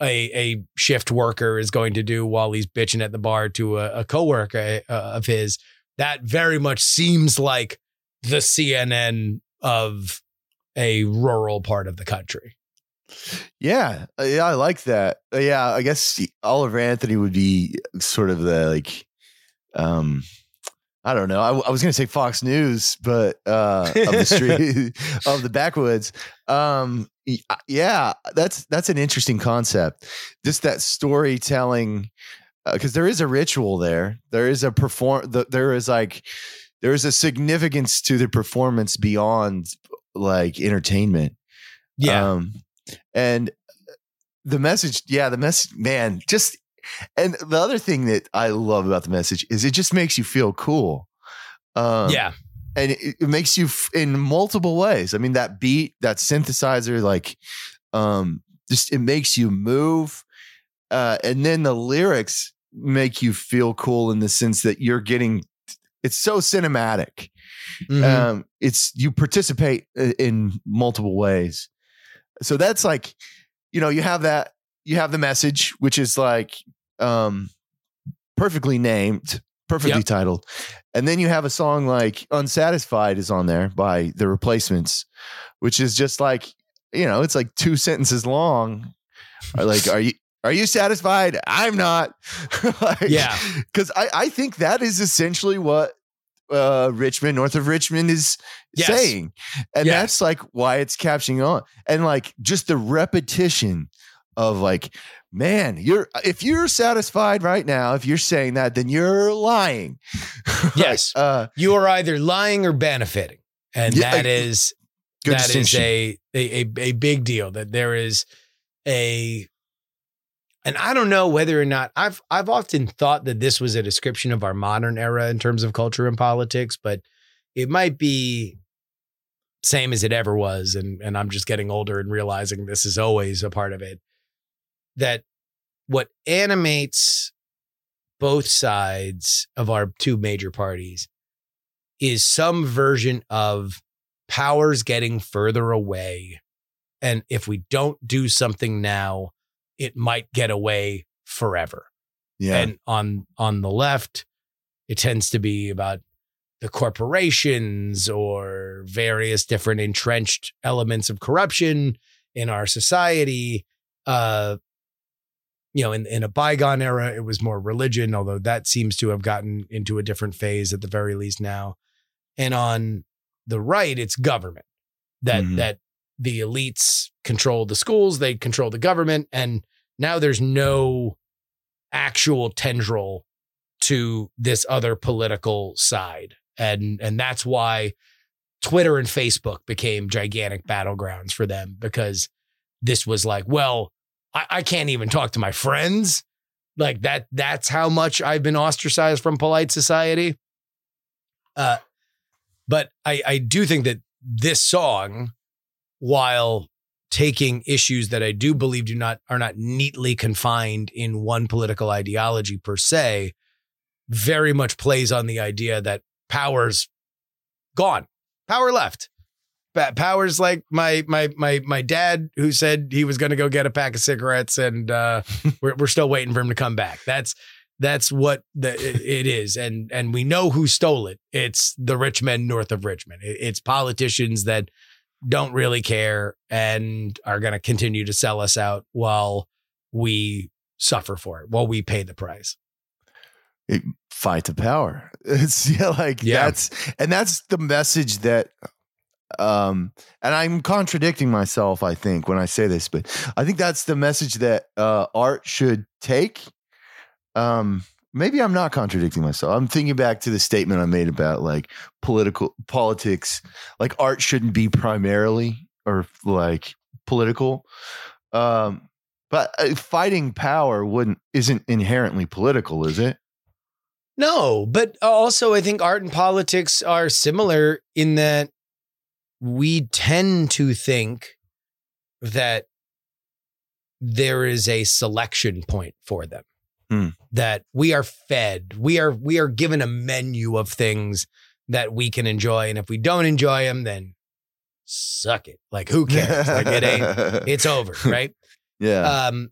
a a shift worker is going to do while he's bitching at the bar to a, a coworker uh, of his. That very much seems like the CNN of a rural part of the country. Yeah, uh, yeah, I like that. Uh, yeah, I guess Oliver Anthony would be sort of the like, um, I don't know. I, I was going to say Fox News, but uh, of the street of the backwoods. Um, yeah, that's that's an interesting concept. Just that storytelling, because there is a ritual there. There is a perform. The, there is like there is a significance to the performance beyond like entertainment. Yeah. Um, and the message, yeah, the message, man, just, and the other thing that I love about the message is it just makes you feel cool. Um, yeah. And it, it makes you f- in multiple ways. I mean, that beat, that synthesizer, like, um, just it makes you move. Uh, and then the lyrics make you feel cool in the sense that you're getting, it's so cinematic Mhm. um it's you participate in multiple ways so that's like you know you have that you have the message which is like um perfectly named perfectly Yep. titled and then you have a song like unsatisfied is on there by the replacements which is just like you know it's like two sentences long like are you are you satisfied i'm not Like, Yeah. because I, I think that is essentially what uh, Rich Men, north of Richmond, is Yes. saying, and Yes. that's like why it's catching on, and like just the repetition of like, man, you're if you're satisfied right now, if you're saying that, then you're lying. Like, Yes. uh, you are either lying or benefiting. And Yeah, that is that is a, a a a big deal that there is a and I don't know whether or not I've I've often thought that this was a description of our modern era in terms of culture and politics, but it might be same as it ever was and and I'm just getting older and realizing this is always a part of it that what animates both sides of our two major parties is some version of powers getting further away. And if we don't do something now, it might get away forever. yeah, And on on the left, it tends to be about the corporations or various different entrenched elements of corruption in our society. Uh, you know, in, in a bygone era, it was more religion, although that seems to have gotten into a different phase at the very least now. And on the right, it's government that Mhm. that the elites control the schools, they control the government, and now there's no actual tendril to this other political side. And and that's why Twitter and Facebook became gigantic battlegrounds for them because this was like, well, I, I can't even talk to my friends. Like that, that's how much I've been ostracized from polite society. Uh, but I, I do think that this song, while taking issues that I do believe do not are not neatly confined in one political ideology per se, very much plays on the idea that power's gone, power left. Pa- Power's like my my my my dad who said he was going to go get a pack of cigarettes, and uh, we're we're still waiting for him to come back. That's that's what the it- it is, and and we know who stole it. It's the rich men north of Richmond. It- It's politicians that don't really care and are going to continue to sell us out while we suffer for it, while we pay the price. fight to power. It's yeah, like Yeah. that's and that's the message that um and I'm contradicting myself, I think, when I say this, but I think that's the message that uh art should take. Um maybe I'm not contradicting myself. I'm thinking back to the statement I made about like political politics, like art shouldn't be primarily or like political. Um but uh, fighting power wouldn't isn't inherently political, is it? No, but also I think art and politics are similar in that we tend to think that there is a selection point for them. Hmm. That we are fed, we are we are given a menu of things that we can enjoy, and if we don't enjoy them, then suck it. Like who cares? like it ain't. It's over, right? Yeah. Um,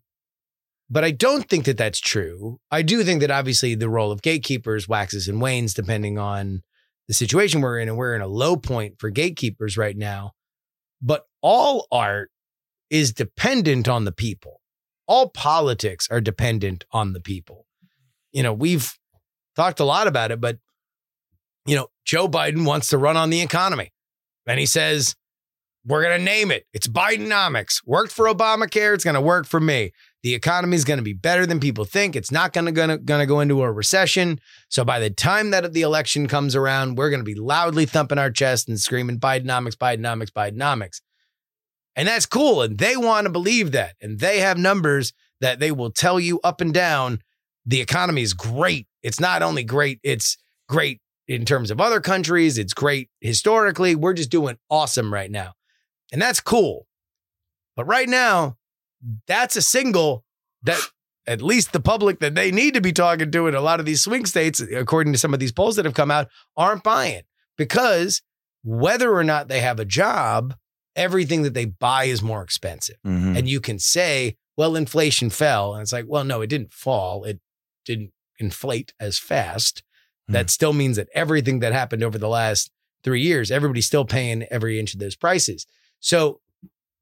But I don't think that that's true. I do think that obviously the role of gatekeepers waxes and wanes depending on the situation we're in. And we're in a low point for gatekeepers right now. But all art is dependent on the people. All politics are dependent on the people. You know, we've talked a lot about it, but, you know, Joe Biden wants to run on the economy. And he says, we're going to name it. It's Bidenomics. Worked for Obamacare. It's going to work for me. The economy is going to be better than people think. It's not going to going to go into a recession. So by the time that the election comes around, we're going to be loudly thumping our chest and screaming Bidenomics, Bidenomics, Bidenomics. And that's cool. And they want to believe that. And they have numbers that they will tell you up and down the economy is great. It's not only great, it's great in terms of other countries, it's great historically. We're just doing awesome right now. And that's cool. But right now, that's a single that at least the public that they need to be talking to in a lot of these swing states, according to some of these polls that have come out, aren't buying because whether or not they have a job, everything that they buy is more expensive. Mhm. And you can say, well, inflation fell. And it's like, well, no, it didn't fall. It didn't inflate as fast. That still means that everything that happened over the last three years, everybody's still paying every inch of those prices. So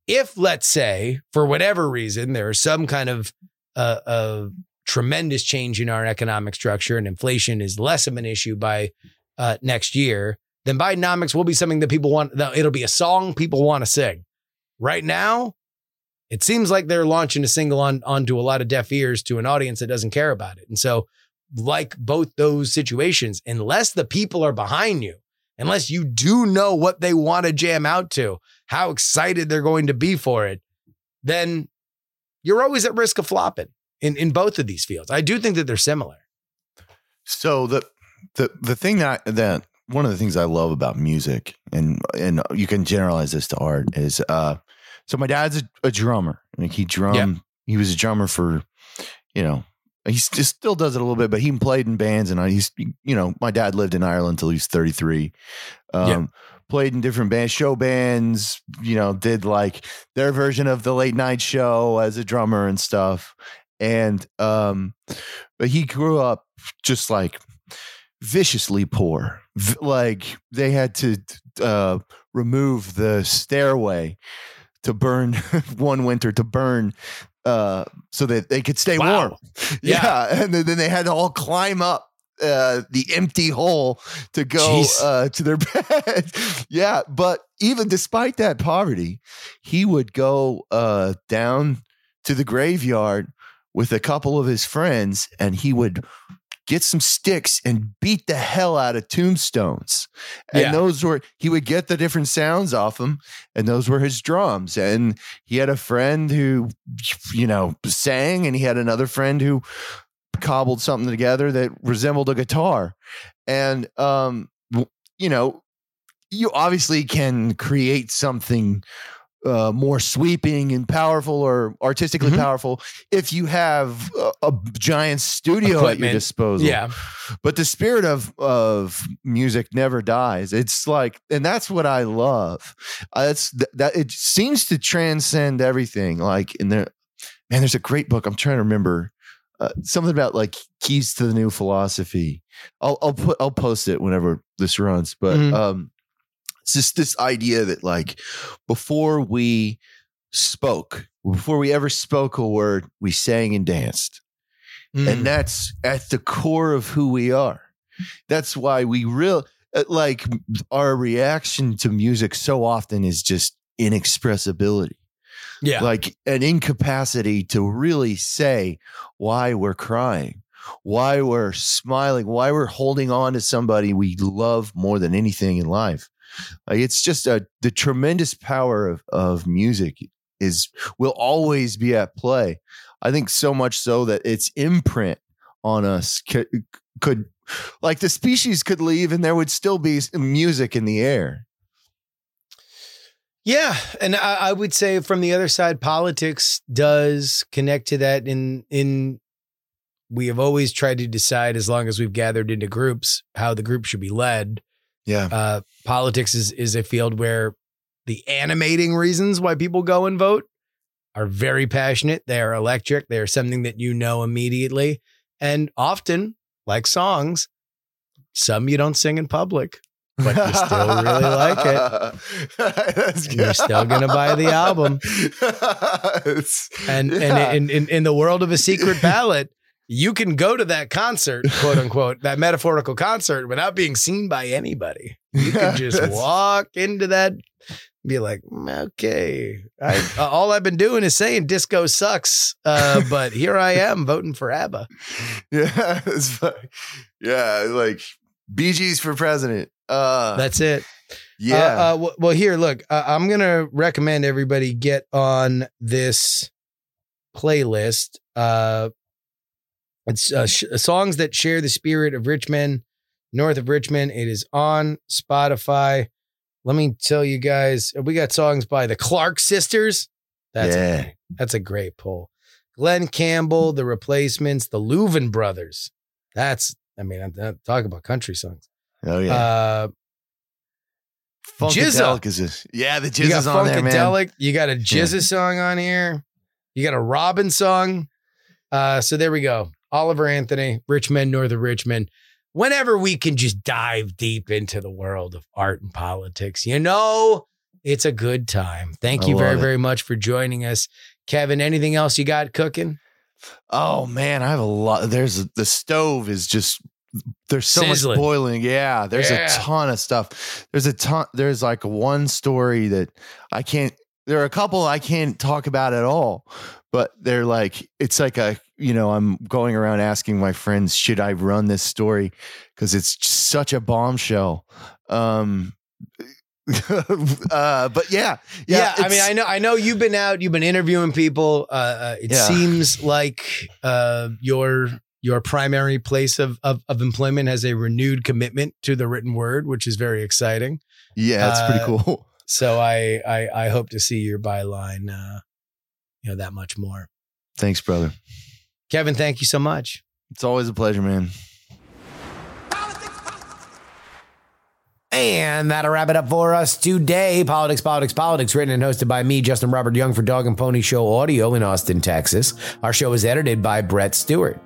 if, let's say, for whatever reason, there is some kind of uh, a tremendous change in our economic structure and inflation is less of an issue by uh, next year, then Bidenomics will be something that people want. It'll be a song people want to sing. Right now, it seems like they're launching a single on onto a lot of deaf ears to an audience that doesn't care about it. And so, like both those situations, unless the people are behind you, unless you do know what they want to jam out to, how excited they're going to be for it, then you're always at risk of flopping in, in both of these fields. I do think that they're similar. So the the the thing that that one of the things I love about music and and you can generalize this to art is uh so my dad's a, a drummer. Like he drum Yeah. he was a drummer for you know he st- still does it a little bit, but he played in bands and I he's you know my dad lived in Ireland until he was 33. Um Yeah. played in different bands, show bands, you know, did like their version of the late night show as a drummer and stuff. And um but he grew up just like viciously poor. V- like they had to uh, remove the stairway to burn one winter to burn uh, so that they could stay Wow. warm. Yeah. Yeah. And then, then they had to all climb up uh, the empty hole to go uh, to their bed. yeah. But even despite that poverty, he would go uh, down to the graveyard with a couple of his friends and he would get some sticks and beat the hell out of tombstones. And Yeah. those were, he would get the different sounds off them, and those were his drums. And he had a friend who, you know, sang, and he had another friend who cobbled something together that resembled a guitar. And, um, you know, you obviously can create something uh, more sweeping and powerful or artistically Mhm. powerful if you have a, a giant studio at your disposal. Yeah. But the spirit of of music never dies. It's like, and that's what I love. Uh, it's th- that it seems to transcend everything. Like in there, man, there's a great book. I'm trying to remember uh, something about like keys to the new philosophy. I'll I'll put I'll post it whenever this runs. But Mhm. um, it's just this idea that like before we spoke, before we ever spoke a word, we sang and danced Mm. and that's at the core of who we are that's why we real uh, like our reaction to music so often is just inexpressibility yeah. like an incapacity to really say why we're crying why we're smiling why we're holding on to somebody we love more than anything in life like it's just a the tremendous power of of music is will always be at play i think so much so that its imprint on us could, could like the species could leave and there would still be music in the air Yeah, and I, I would say from the other side, politics does connect to that. In in we have always tried to decide, as long as we've gathered into groups, how the group should be led. Yeah Uh, politics is is a field where the animating reasons why people go and vote are very passionate. They are electric. They are something that you know immediately. And often, like songs, some you don't sing in public, but you still really like it. You're still gonna buy the album. And yeah. and in, in in the world of a secret ballot, you can go to that concert, quote unquote, that metaphorical concert without being seen by anybody. You can just That's- walk into that, be like, "Mm, okay, I, uh, all I've been doing is saying disco sucks, uh, but here I am voting for ABBA. Yeah, it's fun. yeah, like Bee Gees for president. Uh, That's it. yeah, Uh, uh, well, here, look, uh, I'm gonna recommend everybody get on this playlist. Uh, it's uh, sh- songs that share the spirit of Rich Men, north of Richmond. It is on Spotify. Let me tell you guys, we got songs by the Clark sisters. That's Yeah. a, that's a great pull. Glen Campbell, The Replacements, the Louvin brothers. That's I mean, I'm, I'm talking about country songs. oh yeah. Uh, Funkadelic is just, yeah, the jizz is on there, man. You got a GZA song on here. You got a Robin song. Uh, so there we go. Oliver Anthony, Rich Men North of Richmond. Whenever we can just dive deep into the world of art and politics, you know, it's a good time. Thank I you very, it. very much for joining us. Kevin, anything else you got cooking? Oh man, I have a lot. There's the stove is just there's so Sizzling. much boiling. Yeah, there's Yeah. a ton of stuff. There's a ton. There's like one story that I can't. There are a couple I can't talk about at all, but they're like it's like a you know I'm going around asking my friends should I run this story because it's such a bombshell. Um, uh, but yeah, yeah. Yeah, I mean, I know, I know you've been out, you've been interviewing people. Uh, uh, it Yeah. seems like uh, your your primary place of, of of employment has a renewed commitment to the written word, which is very exciting. yeah, it's pretty uh, cool. So I I, I hope to see your byline, uh, you know, that much more. Thanks, brother. Kevin, thank you so much. It's always a pleasure, man. And that'll wrap it up for us today. Politics, Politics, Politics, written and hosted by me, Justin Robert Young, for Dog and Pony Show Audio in Austin, Texas. Our show is edited by Brett Stewart.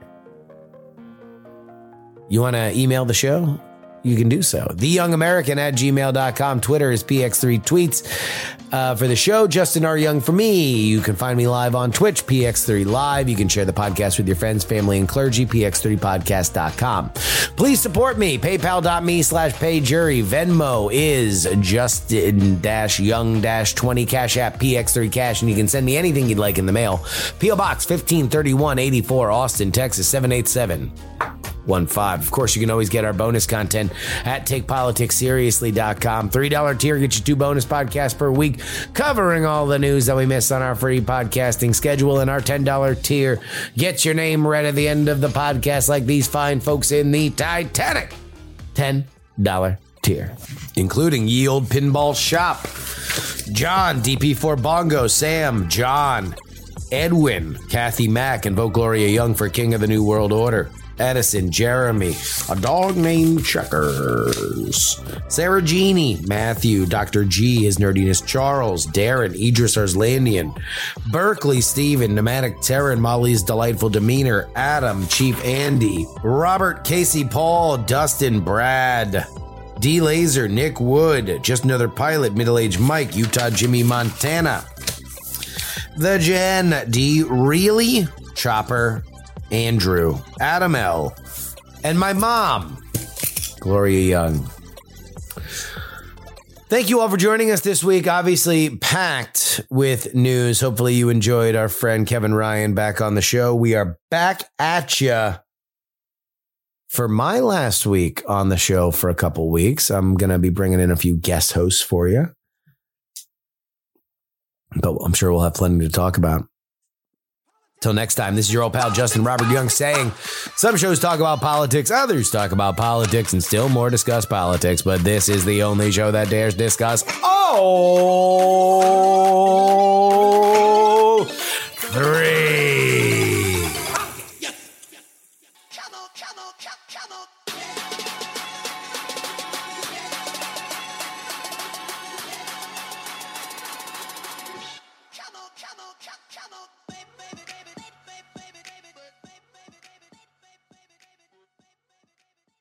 You want to email the show? You can do so. TheYoungAmerican at gmail.com. Twitter is PX3 Tweets. Uh, for the show, Justin R. Young for me. You can find me live on Twitch, PX3 Live. You can share the podcast with your friends, family, and clergy, px3podcast.com. Please support me, paypal.me slash payjury. Venmo is Justin dash Young dash 20 Cash App PX3 Cash, and you can send me anything you'd like in the mail. P.O. Box 153184, Austin, Texas 787 one five. Of course, you can always get our bonus content at takepoliticsseriously.com. $3 tier gets you two bonus podcasts per week covering all the news that we miss on our free podcasting schedule. And our $10 tier gets your name read at the end of the podcast like these fine folks in the Titanic. $10 tier, including Ye Old Pinball Shop, John, DP4 Bongo, Sam, John, Edwin, Kathy Mack, and vote Gloria Young for King of the New World Order. Edison, Jeremy, a dog named Checkers, Sarah Jeannie, Matthew, Dr. G, his nerdiness, Charles, Darren, Idris Arslandian, Berkeley, Stephen, Pneumatic Terran, Molly's delightful demeanor, Adam, Chief Andy, Robert, Casey, Paul, Dustin, Brad, D Laser, Nick Wood, just another pilot, middle aged Mike, Utah, Jimmy, Montana, the Jen, D Really, Chopper, Andrew, Adam L, and my mom, Gloria Young. Thank you all for joining us this week. Obviously, packed with news. Hopefully, you enjoyed our friend Kevin Ryan back on the show. We are back at you for my last week on the show for a couple weeks. I'm going to be bringing in a few guest hosts for you. But I'm sure we'll have plenty to talk about. Till next time, this is your old pal Justin Robert Young saying some shows talk about politics, others talk about politics, and still more discuss politics. But this is the only show that dares discuss all three.